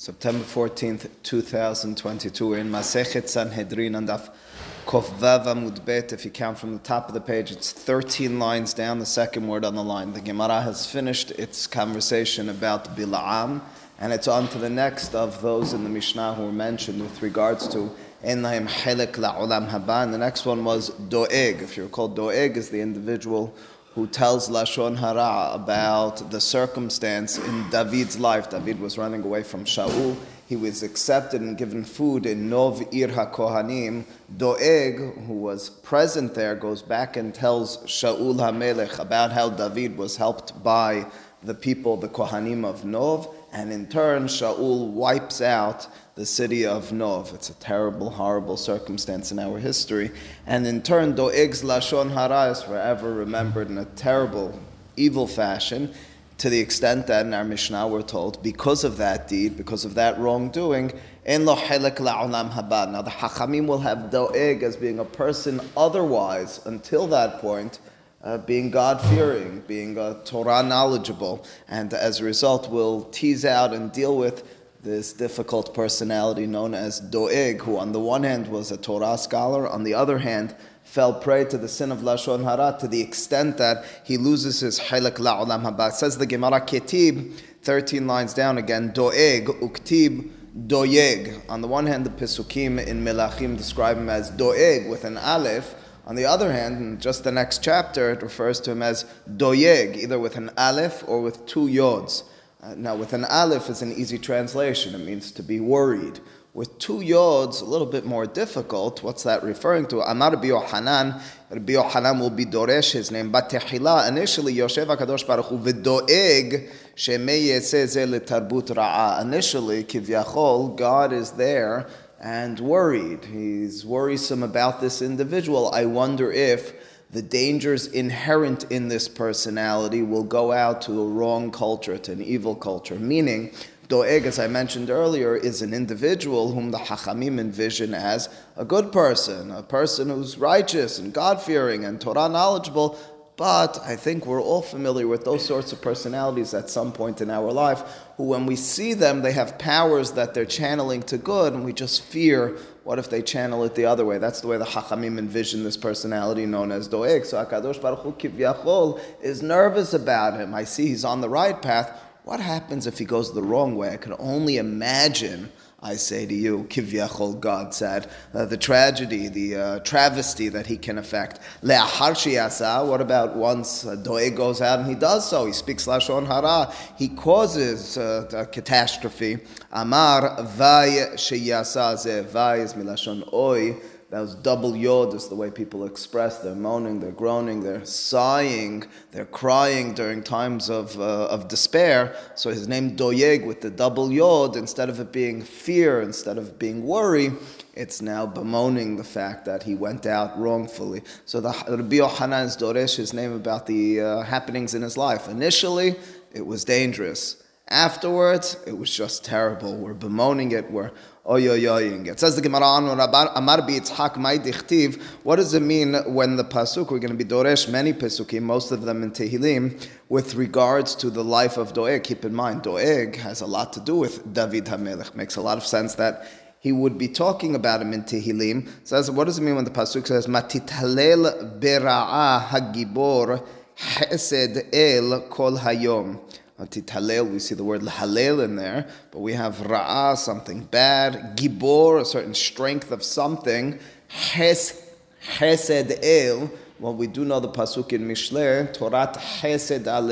September 14th, 2022. We're in Masechet Sanhedrin and Daf Bet. If you count from the top of the page, it's 13 lines down, the second word on the line. The Gemara has finished its conversation about Bila'am, and it's on to the next of those in the Mishnah who were mentioned with regards to En Helek La'olam Haba. And the next one was Doeg. If you recall, Doeg is the individual who tells Lashon Hara about the circumstance in David's life. David was running away from Shaul. He was accepted and given food in Nov Ir HaKohanim. Doeg, who was present there, goes back and tells Shaul HaMelech about how David was helped by the people, the Kohanim of Nov, and in turn, Shaul wipes out the city of Nov. It's a terrible, horrible circumstance in our history. And in turn, Doeg's Lashon Hara is forever remembered in a terrible, evil fashion, to the extent that in our Mishnah we're told, because of that deed, because of that wrongdoing, in lo la'olam haba. Now the Hachamim will have Doeg as being a person otherwise, until that point, uh, being God fearing, being uh, Torah knowledgeable, and as a result will tease out and deal with this difficult personality known as Doeg, who on the one hand was a Torah scholar, on the other hand fell prey to the sin of Lashon Hara to the extent that he loses his Halak La'olam Haba. Says the Gemara Ketib, 13 lines down again, Doeg, Uktib, Doeg. On the one hand, the Pesukim in Melachim describe him as Doeg with an Aleph, on the other hand, in just the next chapter, it refers to him as doyeg, either with an aleph or with two yods. Uh, now, with an aleph is an easy translation. It means to be worried. With two yods, a little bit more difficult. What's that referring to? Amar Rabbi Yohanan. Will be Doresh, his name. But Tehila, initially, Yoshev HaKadosh Baruch Hu, v'doeg shemei yeseh tarbut ra'a. Initially, Kivyachol, God is there and worried. He's worrisome about this individual. I wonder if the dangers inherent in this personality will go out to a wrong culture, to an evil culture. Meaning, Doeg, as I mentioned earlier, is an individual whom the Hachamim envision as a good person, a person who's righteous and God fearing and Torah knowledgeable, but I think we're all familiar with those sorts of personalities at some point in our life who, when we see them, they have powers that they're channeling to good, and we just fear what if they channel it the other way? That's the way the Hachamim envision this personality known as Doeg. So Akadosh Baruch Hu Kivyachol is nervous about him. I see he's on the right path. What happens if he goes the wrong way? I can only imagine I say to you, Kivyachol, God said, uh, the tragedy, the uh, travesty that he can affect. Le'achar what about once uh, Doeg goes out and he does so, he speaks Lashon Hara, he causes uh, a catastrophe. Amar vay sheyasa ze, vay is milashon oy, those double yod is the way people express. They're moaning, they're groaning, they're sighing, they're crying during times of, uh, of despair. So his name Doyeg with the double yod, instead of it being fear, instead of being worry, it's now bemoaning the fact that he went out wrongfully. So the Rabbi Yohanan Doresh his name about the uh, happenings in his life. Initially, it was dangerous. Afterwards, it was just terrible. We're bemoaning it. We're oyoyoying it. Says the Gemara on Amar Yitzhak Mai. What does it mean when the pasuk we're going to be doresh many pasukim, most of them in Tehillim, with regards to the life of Doeg? Keep in mind, Doeg has a lot to do with David Hamelech. Makes a lot of sense that he would be talking about him in Tehillim. Says, what does it mean when the pasuk says Matitalel bera'a hagibor hesed el kol hayom? Titalel, we see the word halel in there, but we have ra'ah, something bad, gibor, a certain strength of something, hes, hesed el, well, we do know the pasuk in Mishle, Torat Hesed al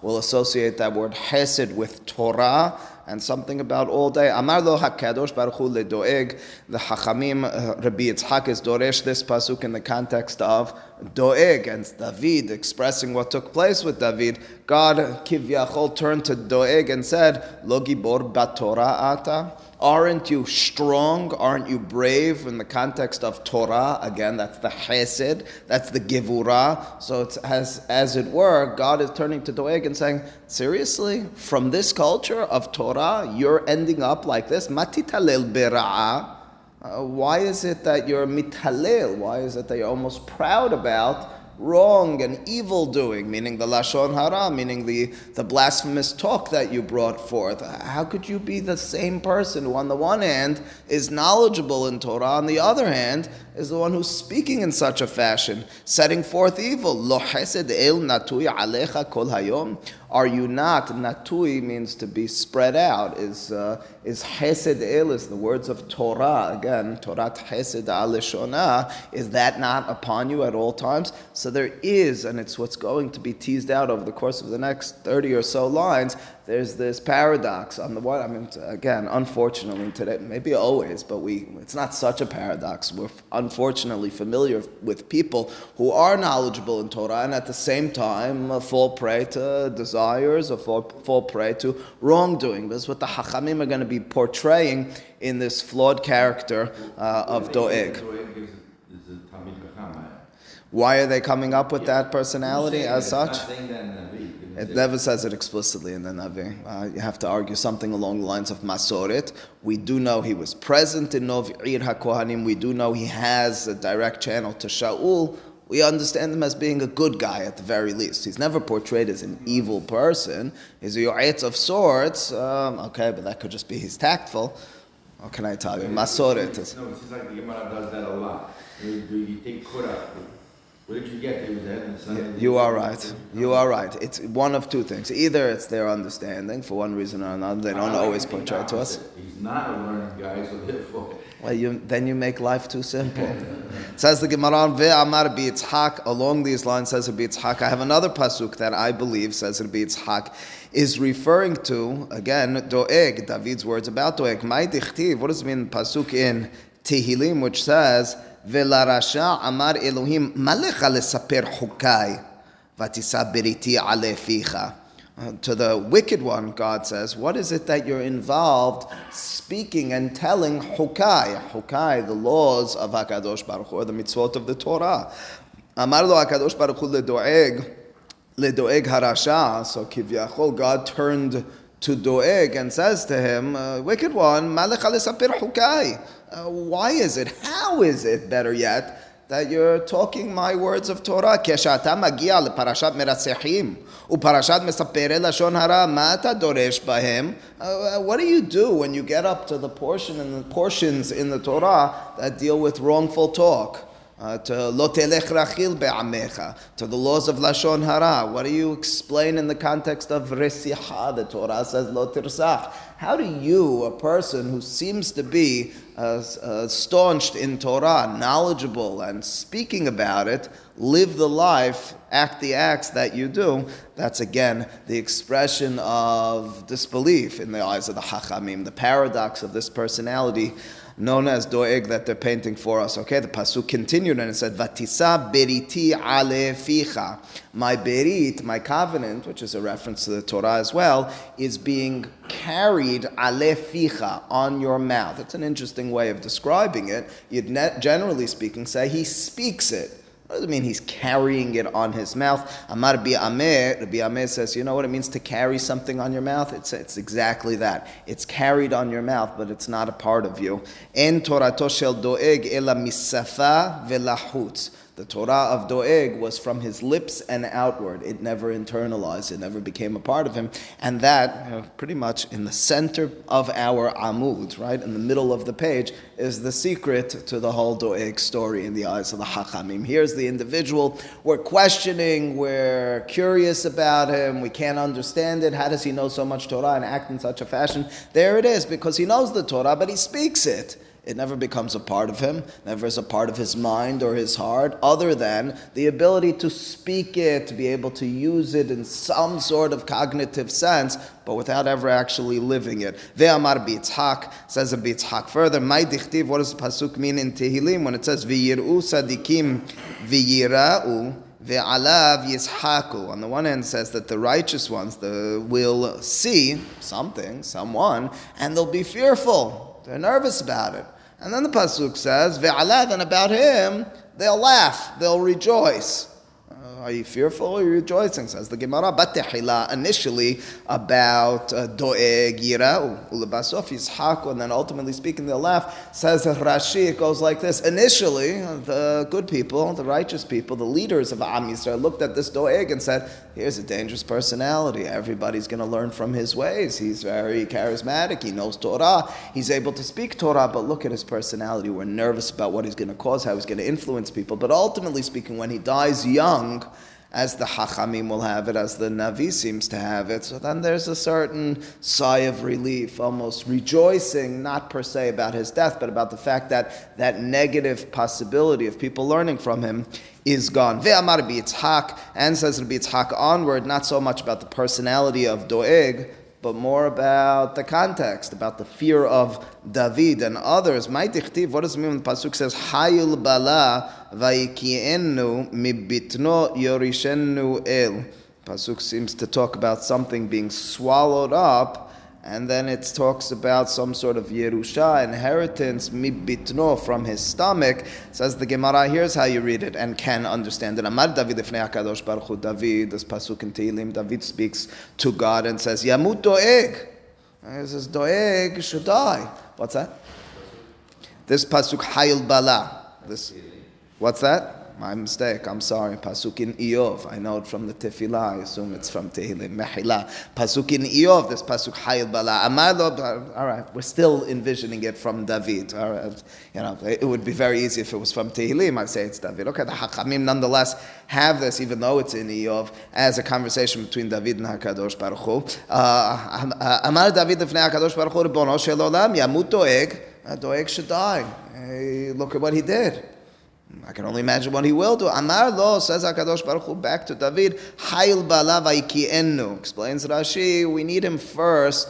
will associate that word Hesed with Torah and something about all day. Amar lo Hakadosh Baruch Hu ledoeg. The Hachamim uh, Rabbi Yitzchak is doresh this pasuk in the context of doeg and David expressing what took place with David. God kivyachol turned to doeg and said, Lo gibor bat ata. Aren't you strong? Aren't you brave in the context of Torah? Again, that's the chesed, that's the givura. So it's as, as it were, God is turning to Doeg and saying, Seriously? From this culture of Torah, you're ending up like this? Matitalel bera'a. Uh, why is it that you're mitalel? Why is it that you're almost proud about wrong and evil doing, meaning the lashon hara, meaning the, the blasphemous talk that you brought forth. How could you be the same person who, on the one hand, is knowledgeable in Torah, on the other hand, is the one who's speaking in such a fashion, setting forth evil? Lo hesed el natui alecha kol hayom. Are you not? Natui means to be spread out. Is uh, is hesed el is the words of Torah again. Torah hesed alishona. Is that not upon you at all times? So there is, and it's what's going to be teased out over the course of the next thirty or so lines there's this paradox on the one. I mean, again, unfortunately today, maybe always, but we it's not such a paradox. We're unfortunately familiar with people who are knowledgeable in Torah and at the same time uh, fall prey to desires or fall, fall prey to wrongdoing. That's what the Hachamim are going to be portraying in this flawed character uh, of Doeg. Why are they coming up with that personality as such? It never says it explicitly in the Navi. Uh, you have to argue something along the lines of Masoret. We do know he was present in Nov'ir HaKohanim. We do know he has a direct channel to Shaul. We understand him as being a good guy at the very least. He's never portrayed as an evil person. He's a yo'etz of sorts. Um, okay, but that could just be he's tactful. What can I tell you? Masoret. No, it seems like the Gemara does that a lot. You, you take Korah, what did you get? It was. You are right. You are right. It's one of two things. Either it's their understanding for one reason or another. They don't always portray it to us. He's not a learned guy, so therefore. Well, you, then you make life too simple. says the Gemara, Ve'amar bi'yitzhak, along these lines says it bi'yitzhak. I have another pasuk that I believe says it bi'yitzhak, is referring to, again, Doeg, David's words about Doeg. My dichtiv, what does it mean, pasuk in Tehillim, which says, ולרשע אמר אלוהים, מה לך לספר חוקיי, ותישא בריתי עלי פיך. To the wicked one, God says, what is it that you're involved speaking and telling hukai? Hukai, the laws of HaKadosh Baruch Hu, or the mitzvot of the Torah. Amar lo HaKadosh Baruch Hu ledoeg, ledoeg harasha. So kivyachol, God turned to Doeg and says to him, uh, wicked one, malech alisapir hukai. Uh, why is it? How is it, better yet, that you're talking my words of Torah? כשאתה מגיע לפרשת מרצחים ופרשת מספרי לשון הרע, מה אתה דורש בהם? What do you do when you get up to the portion and the portions in the Torah that deal with wrongful talk? Uh, to rachil to the laws of lashon hara. What do you explain in the context of resiha? The Torah says lo tirsach. How do you, a person who seems to be uh, uh, staunched in Torah, knowledgeable and speaking about it, live the life, act the acts that you do? That's again the expression of disbelief in the eyes of the Hachamim, the paradox of this personality known as Doeg that they're painting for us. Okay, the pasuk continued and it said, "Vatisa beriti ale ficha." My berit, my covenant, which is a reference to the Torah as well, is being carried ale ficha on your mouth. It's an interesting way of describing it. You'd generally speaking say he speaks it. What does it mean he's carrying it on his mouth? Amar Rabbi Ameh, Rabbi says, you know what it means to carry something on your mouth? It's, it's exactly that. It's carried on your mouth, but it's not a part of you. En Torato shel doeg ela misafa velahutz. The Torah of Doeg was from his lips and outward. It never internalized, it never became a part of him. And that, pretty much in the center of our Amud, right, in the middle of the page, is the secret to the whole Doeg story in the eyes of the Hachamim. Here's the individual. We're questioning, we're curious about him, we can't understand it. How does he know so much Torah and act in such a fashion? There it is, because he knows the Torah, but he speaks it. It never becomes a part of him, never is a part of his mind or his heart, other than the ability to speak it, to be able to use it in some sort of cognitive sense, but without ever actually living it. Ve'amar bitzhak, says a bitzhak further, my dichtiv, what does the pasuk mean in Tehillim when it says, v'yir'u sadikim v'yira'u, Ve'alav yishaku. On the one hand, says that the righteous ones the, will see something, someone, and they'll be fearful. They're nervous about it. And then the pasuk says, "Ve'alav," and about him they'll laugh, they'll rejoice. Are you fearful or are you rejoicing? Says the Gemara. But initially about uh, doeg yirau ulabasof and then ultimately speaking they'll laugh. Says Rashi, it goes like this. Initially, the good people, the righteous people, the leaders of Am Yisrael looked at this doeg and said, "Here's a dangerous personality. Everybody's going to learn from his ways. He's very charismatic. He knows Torah. He's able to speak Torah. But look at his personality. We're nervous about what he's going to cause, how he's going to influence people. But ultimately speaking, when he dies young." As the Hachamim will have it, as the Navi seems to have it. So then there's a certain sigh of relief, almost rejoicing, not per se about his death, but about the fact that that negative possibility of people learning from him is gone. Ve'amar Yitzhak, and says Yitzhak onward, not so much about the personality of Doeg, but more about the context, about the fear of David and others. My dichtiv, what does it mean when the pasuk says Hayil bala vayikienu mibitno yorishenu el? Pasuk seems to talk about something being swallowed up and then it talks about some sort of Yerusha, inheritance, mibitno, from his stomach. Says the Gemara, here's how you read it and can understand it. Amar David ifnei HaKadosh Baruch Hu, David, this pasuk in Tehillim, David speaks to God and says, Yamut doeg. He says, doeg should die. What's that? This pasuk, Hayil Bala. This, what's that? My mistake. I'm sorry. Pasuk in Iyov. I know it from the Tefillah. I assume it's from Tehillim. Mehila. Pasuk in Iyov. This pasuk Hayil Bala. All right. We're still envisioning it from David. All right. You know, it would be very easy if it was from Tehillim. I'd say it's David. Okay. The Hachamim nonetheless have this, even though it's in Iyov, as a conversation between David and Hakadosh Baruch Hu. Uh, Amar David lefnei Hakadosh Baruch Hu, olam, yamut doeg. Doeg should die. Hey, look at what he did. I can only imagine what he will do. Amar lo, says HaKadosh Baruch Hu, back to David, Hayil bala enu. Explains Rashi, we need him first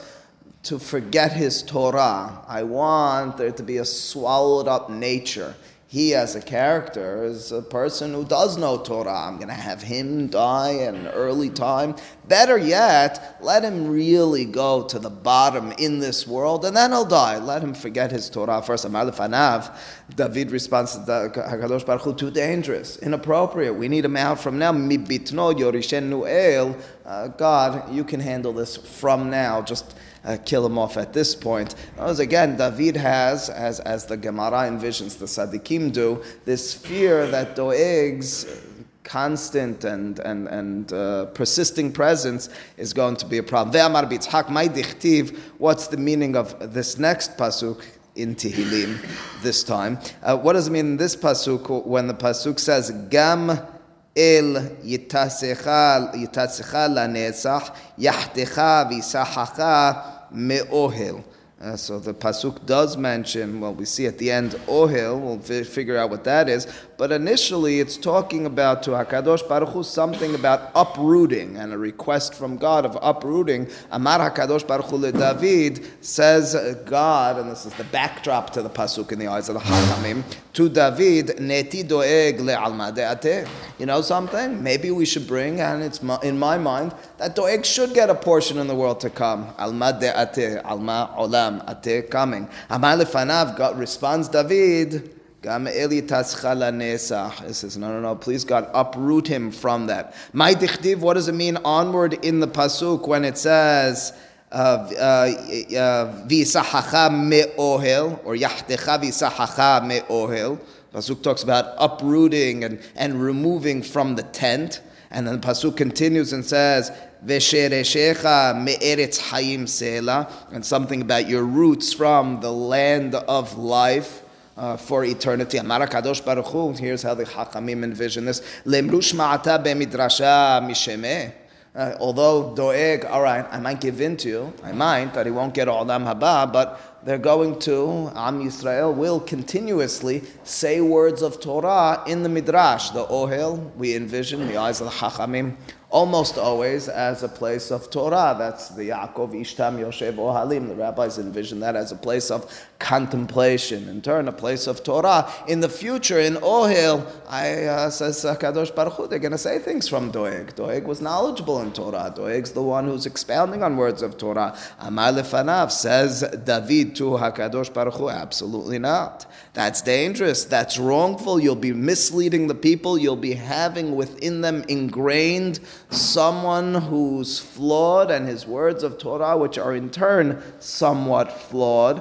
to forget his Torah. I want there to be a swallowed up nature he as a character is a person who does know Torah. I'm going to have him die at an early time. Better yet, let him really go to the bottom in this world and then he'll die. Let him forget his Torah first. Amar Fanav, David responds to HaKadosh Baruch Hu, too dangerous, inappropriate. We need him out from now. Mibitno yorishenu el. Uh, God, you can handle this from now. Just uh, kill him off at this point. As again, David has, as, as the Gemara envisions, the Sadiqim do, this fear that Doeg's constant and, and, and uh, persisting presence is going to be a problem. What's the meaning of this next pasuk? in Tehillim this time. Uh, what does it mean in this pasuk when the pasuk says Gam el yitasecha lanetzach yachtecha v'yisachacha me'ohel. Uh, so the pasuk does mention, well, we see at the end ohel. We'll f- figure out what that is. But initially, it's talking about to Hakadosh Baruch Hu something about uprooting and a request from God of uprooting. Amar Hakadosh Baruch Hu David says uh, God, and this is the backdrop to the pasuk in the eyes of the Hakamim. To David, neti doeg le'alma You know something? Maybe we should bring, and it's in my mind that doeg should get a portion in the world to come. Alma de'ate, alma olam ate coming. Amar lefanav, God responds David. He says, no, no, no, please God, uproot him from that. My dichtiv, what does it mean onward in the pasuk when it says, uh, uh, uh, V'yisahacha me'ohel, or Yachtecha v'yisahacha me'ohel. Pasuk talks about uprooting and, and removing from the tent. And then the Pasuk continues and says, Veshereshecha me'eretz hayim sela, and something about your roots from the land of life uh, for eternity. Amara Kadosh Baruch Hu, here's how the Hakamim envision this. Lemrush ma'ata bemidrasha mishemeh. Uh, although Doeg, all right, I might give in to you, I might, but he won't get Olam Haba, but they're going to, Am Yisrael will continuously say words of Torah in the Midrash. The Ohel, we envision, the eyes of the Chachamim, almost always as a place of Torah. That's the Yaakov Ishtam Yoshev Ohalim. The rabbis envision that as a place of contemplation, in turn, a place of Torah. In the future, in Ohel, I uh, says Kadosh Baruch Hu, they're going to say things from Doeg. Doeg was knowledgeable in Torah. Doeg's the one who's expounding on words of Torah. Amar Lefanav says David David to Hakadosh Baruch Hu? Absolutely not. That's dangerous. That's wrongful. You'll be misleading the people. You'll be having within them ingrained someone who's flawed, and his words of Torah, which are in turn somewhat flawed.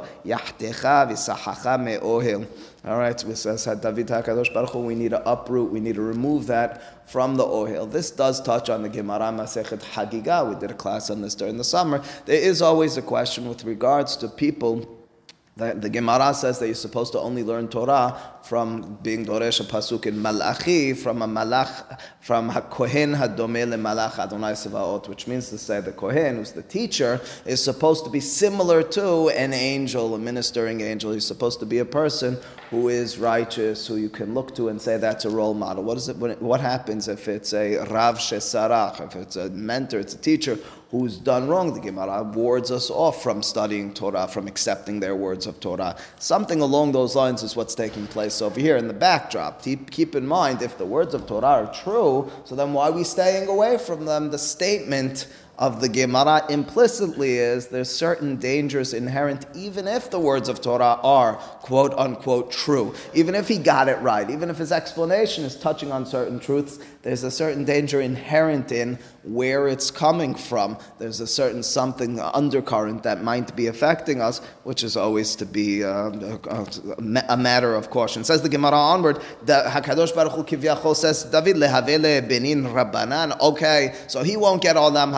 All right, so says David Hakadosh Baruch Hu, we need to uproot, we need to remove that from the ohel. This does touch on the Gemara Masechet Hagiga. We did a class on this during the summer. There is always a question with regards to people the, the Gemara says that you're supposed to only learn Torah from being Doresh a Pasuk in Malachi, from a Malach, from HaKohen HaDomeh Malach Adonai Sevaot, which means to say the Kohen, who's the teacher, is supposed to be similar to an angel, a ministering angel. He's supposed to be a person who is righteous, who you can look to and say that's a role model. What is it? What happens if it's a Rav Shesarach, if it's a mentor, it's a teacher who's done wrong. The Gemara wards us off from studying Torah, from accepting their words of Torah. Something along those lines is what's taking place over here in the backdrop. Keep, keep in mind, if the words of Torah are true, so then why are we staying away from them? The statement of the Gemara implicitly is there's certain dangers inherent, even if the words of Torah are quote unquote true. Even if he got it right, even if his explanation is touching on certain truths, there's a certain danger inherent in where it's coming from. There's a certain something undercurrent that might be affecting us, which is always to be uh, a, a, matter of caution. Says the Gemara onward, the Hakadosh Baruch Hu says, David lehavele benin rabbanan. Okay, so he won't get all them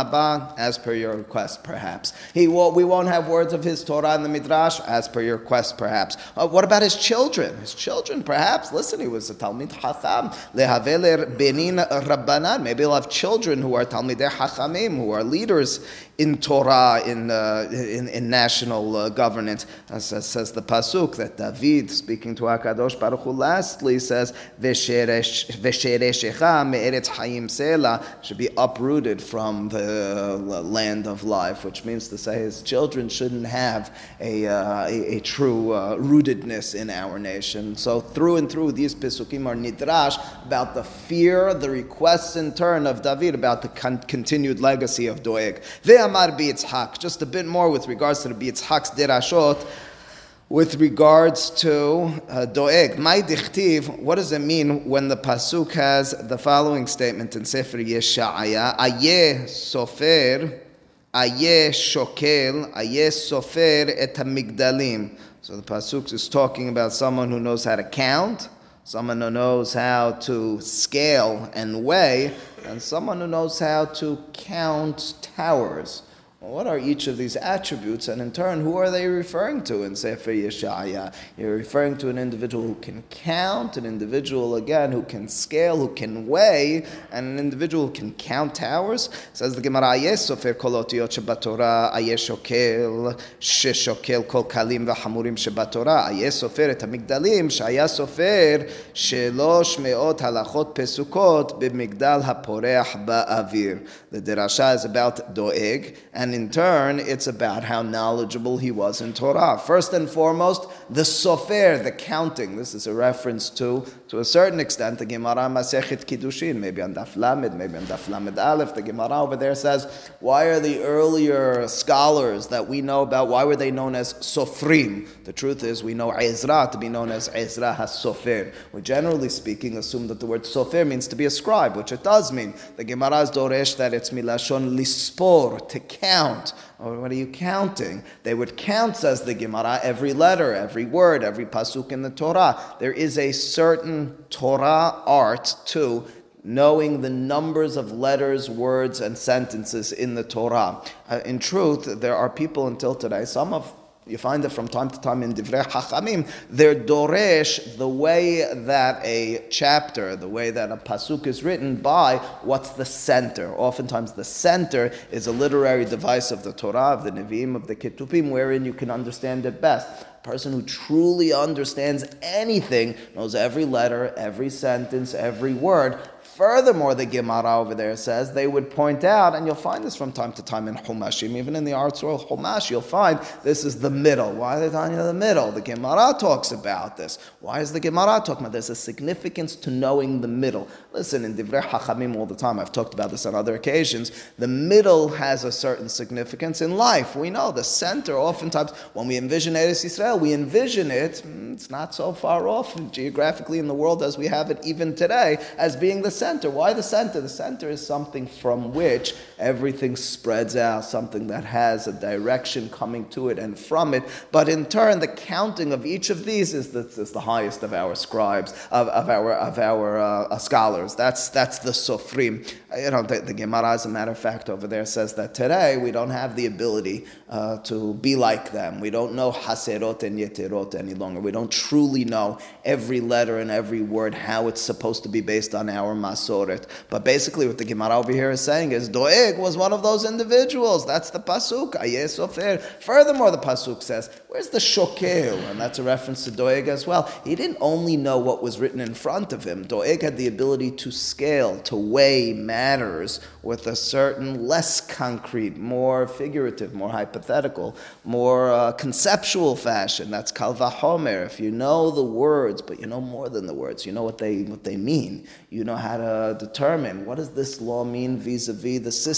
as per your request, perhaps. He will, we won't have words of his Torah in the midrash as per your request, perhaps. Uh, what about his children? His children, perhaps. Listen, he was a Talmid Hatham lehavele benin Rabbanan. Maybe he'll have children who are Talmidei Hachamim, who are leaders in Torah, in, uh, in, in, national uh, governance. As, as, says the Pasuk, that David, speaking to HaKadosh Baruch Hu, lastly says, Veshereshecha me'eretz hayim sela, should be uprooted from the land of life, which means to say his children shouldn't have a, uh, a, a, true uh, rootedness in our nation. So through and through, these Pesukim are nidrash about the fear, the requests in turn of David about the con- continued legacy of Doeg. Amar Bitzhak, just a bit more with regards to the Bitzhak's derashot. With regards to uh, doeg, my dichtiv, what does it mean when the pasuk has the following statement in Sefer Yeshaya? Ayeh sofer, ayeh shokel, ayeh sofer et hamigdalim. So the pasuk is talking about someone who knows how to count, someone who knows how to scale and weigh, and someone who knows how to count towers. What are each of these attributes, and in turn, who are they referring to in Sefer Yeshaya? You're referring to an individual who can count, an individual again who can scale, who can weigh, and an individual who can count towers. Says the Gemara, "Yes, Sofer kolotiot shebatorah, ayes shokel, sheshokel kol kalim v'hamurim shebatorah, ayes sofer et hamigdalim, shaya sofer shelosh meot halachot pesukot b'migdal haporeach ba'avir." The derasha is about doeg and in turn, it's about how knowledgeable he was in Torah. First and foremost, the sofer, the counting. This is a reference to, to a certain extent, the Gemara Masechet Kiddushin, maybe on Daf Lamed, maybe on Daf Lamed Aleph. The Gemara over there says, why are the earlier scholars that we know about, why were they known as sofrim? The truth is, we know Ezra to be known as Ezra has-sofer. We generally speaking assume that the word sofer means to be a scribe, which it does mean. The Gemara is doresh that it's milashon lispor, to count. Or what are you counting? They would count, says the Gemara, every letter, every word, every pasuk in the Torah. There is a certain Torah art to knowing the numbers of letters, words, and sentences in the Torah. Uh, in truth, there are people until today, some of you find it from time to time in Divrei Hachamim. They're doresh the way that a chapter, the way that a pasuk is written by what's the center. Oftentimes, the center is a literary device of the Torah, of the Nevi'im, of the Ketuvim, wherein you can understand it best. A person who truly understands anything knows every letter, every sentence, every word Furthermore, the Gemara over there says they would point out, and you'll find this from time to time in Humashim, even in the ArtScroll Humash, you'll find this is the middle. Why are they talking about the middle? The Gemara talks about this. Why is the Gemara talking about this? There's a significance to knowing the middle. Listen, in Divrei Hachamim all the time, I've talked about this on other occasions, the middle has a certain significance in life. We know the center, oftentimes, when we envision Eretz Israel, we envision it, hmm, it's not so far off geographically in the world as we have it even today, as being the center center. Why the center? The center is something from which everything spreads out, something that has a direction coming to it and from it. But in turn, the counting of each of these is the, is the highest of our scribes, of, of our, of our uh, scholars. That's, that's the Sofrim. You know, the, the Gemara, as a matter of fact, over there says that today we don't have the ability uh, to be like them. We don't know Haserot and Yeterot any longer. We don't truly know every letter and every word, how it's supposed to be based on our Masoret. But basically, what the Gemara over here is saying is Was one of those individuals. That's the Pasuk. Ayesofer. Furthermore, the Pasuk says, Where's the Shokel? And that's a reference to Doeg as well. He didn't only know what was written in front of him, Doeg had the ability to scale, to weigh matters with a certain less concrete, more figurative, more hypothetical, more uh, conceptual fashion. That's Kalvahomer. If you know the words, but you know more than the words, you know what they, what they mean. You know how to determine what does this law mean vis-a-vis the system.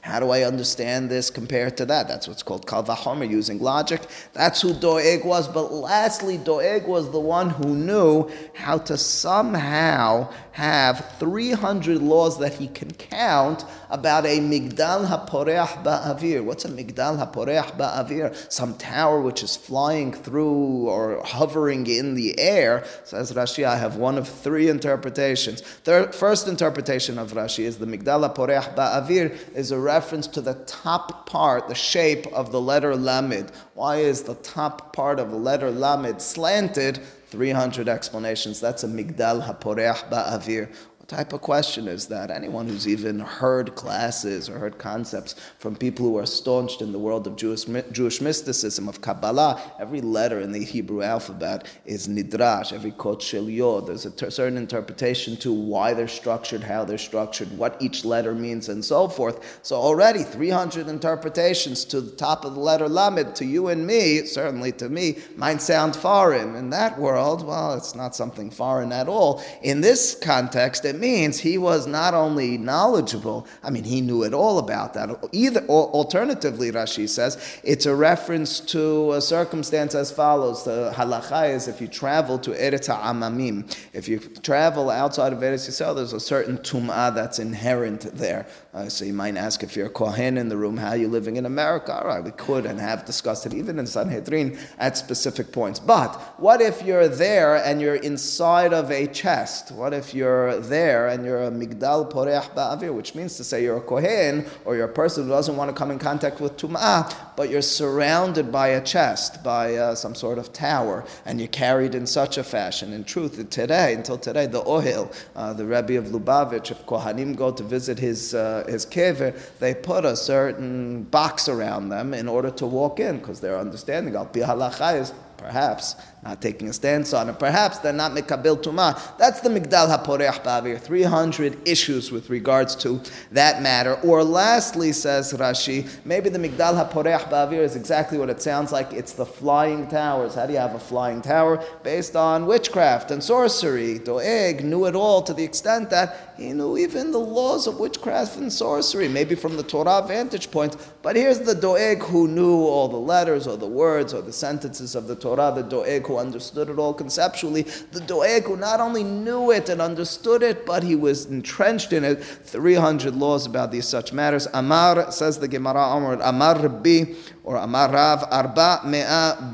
How do I understand this compared to that? That's what's called Kalvahomer, using logic. That's who Doeg was. But lastly, Doeg was the one who knew how to somehow have 300 laws that he can count about a Migdal HaPoreach Ba'avir. What's a Migdal HaPoreach Ba'avir? Some tower which is flying through or hovering in the air. Says Rashi, I have one of three interpretations. First interpretation of Rashi is the Migdal HaPoreach Ba'avir is a reference to the top part, the shape of the letter Lamed. Why is the top part of the letter Lamed slanted? 300 explanations. That's a Migdal HaPoreach Ba'avir. What type of question is that? Anyone who's even heard classes or heard concepts from people who are staunched in the world of Jewish, Jewish mysticism, of Kabbalah, every letter in the Hebrew alphabet is nidrash, every kot shel yod. There's a ter- certain interpretation to why they're structured, how they're structured, what each letter means, and so forth. So already 300 interpretations to the top of the letter lamed, to you and me, certainly to me, might sound foreign. In that world, well, it's not something foreign at all. In this context, it means he was not only knowledgeable, I mean, he knew it all about that. Either, or alternatively, Rashi says, it's a reference to a circumstance as follows. The halacha is if you travel to Eretz Amamim, if you travel outside of Eretz Yisrael, there's a certain tum'ah that's inherent there. Uh, so you might ask if you're a Kohen in the room, how are you living in America? All right, we could and have discussed it even in Sanhedrin at specific points. But what if you're there and you're inside of a chest? What if you're there? and you're a migdal poreach ba'avir, which means to say you're a kohen or you're a person who doesn't want to come in contact with tum'ah, but you're surrounded by a chest, by uh, some sort of tower, and you're carried in such a fashion. In truth, today, until today, the ohel, uh, the Rebbe of Lubavitch, if kohanim go to visit his, uh, his kever, they put a certain box around them in order to walk in, because their understanding, al pi is perhaps not taking a stance on it. Perhaps they're not mekabil tuma. That's the migdal haporeach ba'avir. 300 issues with regards to that matter. Or lastly, says Rashi, maybe the migdal haporeach ba'avir is exactly what it sounds like. It's the flying towers. How do you have a flying tower? Based on witchcraft and sorcery. Doeg knew it all to the extent that he knew even the laws of witchcraft and sorcery, maybe from the Torah vantage point. But here's the Doeg who knew all the letters or the words or the sentences of the Torah, the Doeg who understood it all conceptually, the Doeg who not only knew it and understood it, but he was entrenched in it. 300 laws about these such matters. Amar, says the Gemara Amar, Amar Rabbi, or Amar Rav, Arba Mea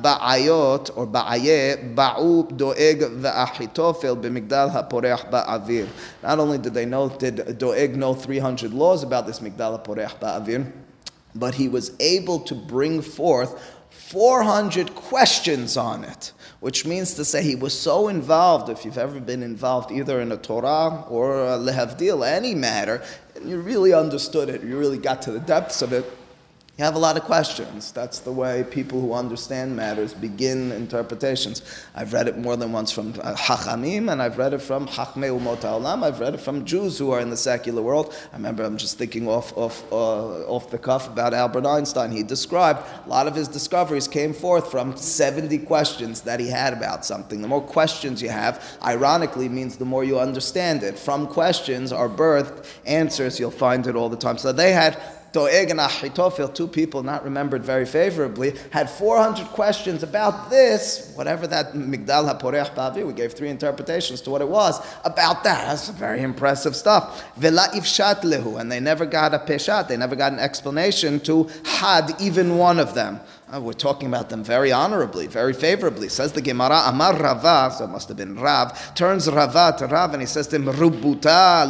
Ba'ayot, or Ba'aye, Ba'u Doeg Ve'achitofel B'migdal HaPoreach Ba'avir. Not only did they know, did Doeg know 300 laws about this Migdal HaPoreach Ba'avir, but he was able to bring forth 400 questions on it which means to say he was so involved. If you've ever been involved either in a Torah or a lehavdil, any matter, and you really understood it, you really got to the depths of it, You have a lot of questions. That's the way people who understand matters begin interpretations. I've read it more than once from uh, Hachamim, and I've read it from Chachmei Umot Haolam. I've read it from Jews who are in the secular world. I remember I'm just thinking off, off, uh, off the cuff about Albert Einstein. He described a lot of his discoveries came forth from 70 questions that he had about something. The more questions you have, ironically, means the more you understand it. From questions are birthed answers. You'll find it all the time. So they had Doeg and two people not remembered very favorably, had 400 questions about this, whatever that Migdal HaPoreach Ba'avir, we gave three interpretations to what it was, about that. That's very impressive stuff. Vela ifshat lehu, and they never got a peshat, they never got an explanation to had even one of them. Uh, we're talking about them very honorably, very favorably. Says the Gemara, Amar Rava, so it must have been Rav, turns Rava to Rav and he says to him, Rubuta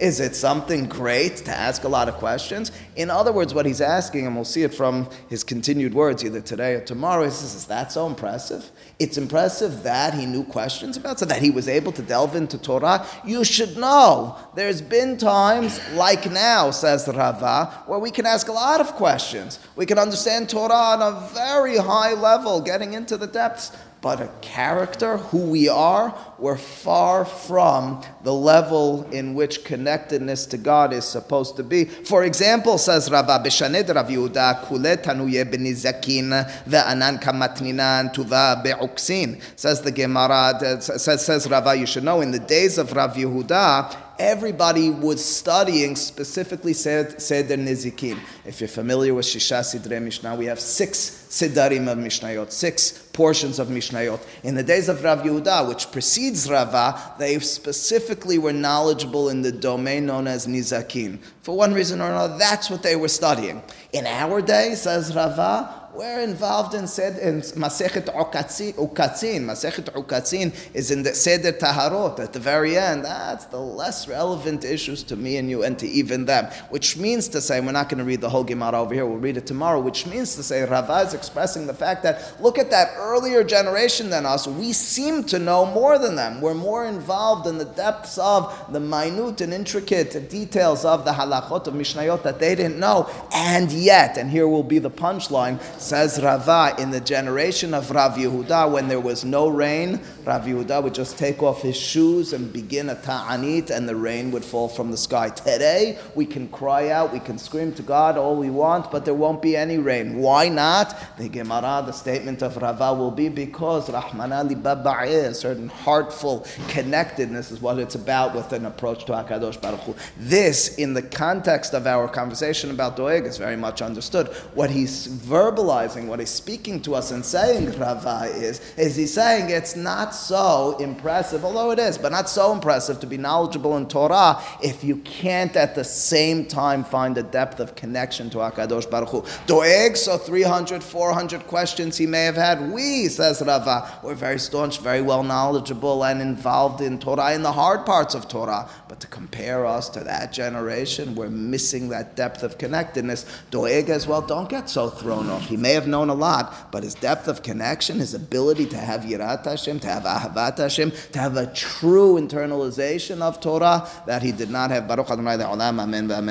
Is it something great to ask a lot of questions? In other words, what he's asking, and we'll see it from his continued words either today or tomorrow, he says, Is that so impressive? It's impressive that he knew questions about, so that he was able to delve into Torah. You should know there's been times like now, says Rava, where we can ask a lot of questions questions. We can understand Torah on a very high level, getting into the depths. But a character, who we are, we're far from the level in which connectedness to God is supposed to be. For example, says Rava, Beshaned Rav Yehuda, Kule tanuye benizakin ve'anan kamatninan tuva be'uksin. Says the Gemara, says, says Rava, you should know, in the days of Rav Yehuda, everybody was studying specifically Seder Nizikin. If you're familiar with Shisha Sidre Mishnah, we have six Sidarim of Mishnayot, six portions of Mishnayot. In the days of Rav Yehuda, which precedes Rava, they specifically were knowledgeable in the domain known as Nizakin. For one reason or another, that's what they were studying. In our day, says Rava, we're involved in, Sed, in Masechet Ukatzin. Masechet Ukatzin is in the Seder Taharot at the very end. That's the less relevant issues to me and you and to even them. Which means to say, we're not going to read the whole Gemara over here, we'll read it tomorrow, which means to say, Rava is expressing the fact that look at that earlier generation than us. We seem to know more than them. We're more involved in the depths of the minute and intricate details of the halachot of Mishnayot that they didn't know. And yet, and here will be the punchline, Says Rava, in the generation of Rav Yehuda, when there was no rain, Rav Yehuda would just take off his shoes and begin a ta'anit, and the rain would fall from the sky. Today, we can cry out, we can scream to God all we want, but there won't be any rain. Why not? The Gemara, the statement of Rava will be because Rahmana li a certain heartful connectedness is what it's about with an approach to HaKadosh Baruch Hu. This, in the context of our conversation about Doeg, is very much understood. What he's verbalizing what he's speaking to us and saying, Rava, is, is he's saying it's not so impressive, although it is, but not so impressive to be knowledgeable in Torah if you can't at the same time find a depth of connection to HaKadosh Baruch Hu. Doeg, so 300, 400 questions he may have had. We, says Rava, we're very staunch, very well knowledgeable and involved in Torah, in the hard parts of Torah. But to compare us to that generation, we're missing that depth of connectedness. Doeg as well, don't get so thrown off. He may have known a lot, but his depth of connection, his ability to have Yirat Hashem, to have Ahavat Hashem, to have a true internalization of Torah that he did not have. Baruch Adonai Amen.